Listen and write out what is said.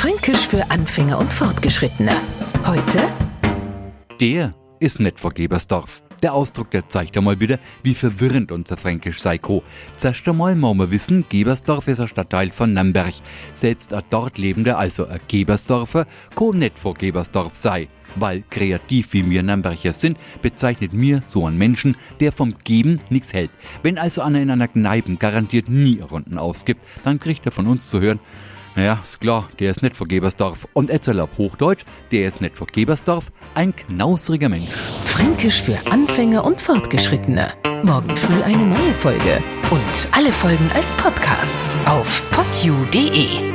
Fränkisch für Anfänger und Fortgeschrittene. Heute Der ist nicht vor Gebersdorf. Der Ausdruck, der zeigt einmal wieder, wie verwirrend unser Fränkisch sei. Co. Zuerst einmal muss man wissen, Gebersdorf ist ein Stadtteil von Nürnberg. Selbst ein dort lebender, also ein Gebersdorfer, co nicht vor Gebersdorf sei. Weil kreativ wie wir Nürnberger sind, bezeichnet mir so einen Menschen, der vom Geben nichts hält. Wenn also einer in einer Kneipe garantiert nie Runden ausgibt, dann kriegt er von uns zu hören, naja, ist klar, der ist nicht vor Gebersdorf. Und Etzel auf Hochdeutsch, der ist nicht vor Gebersdorf, ein knausriger Mensch. Fränkisch für Anfänger und Fortgeschrittene. Morgen früh eine neue Folge. Und alle Folgen als Podcast auf podu.de.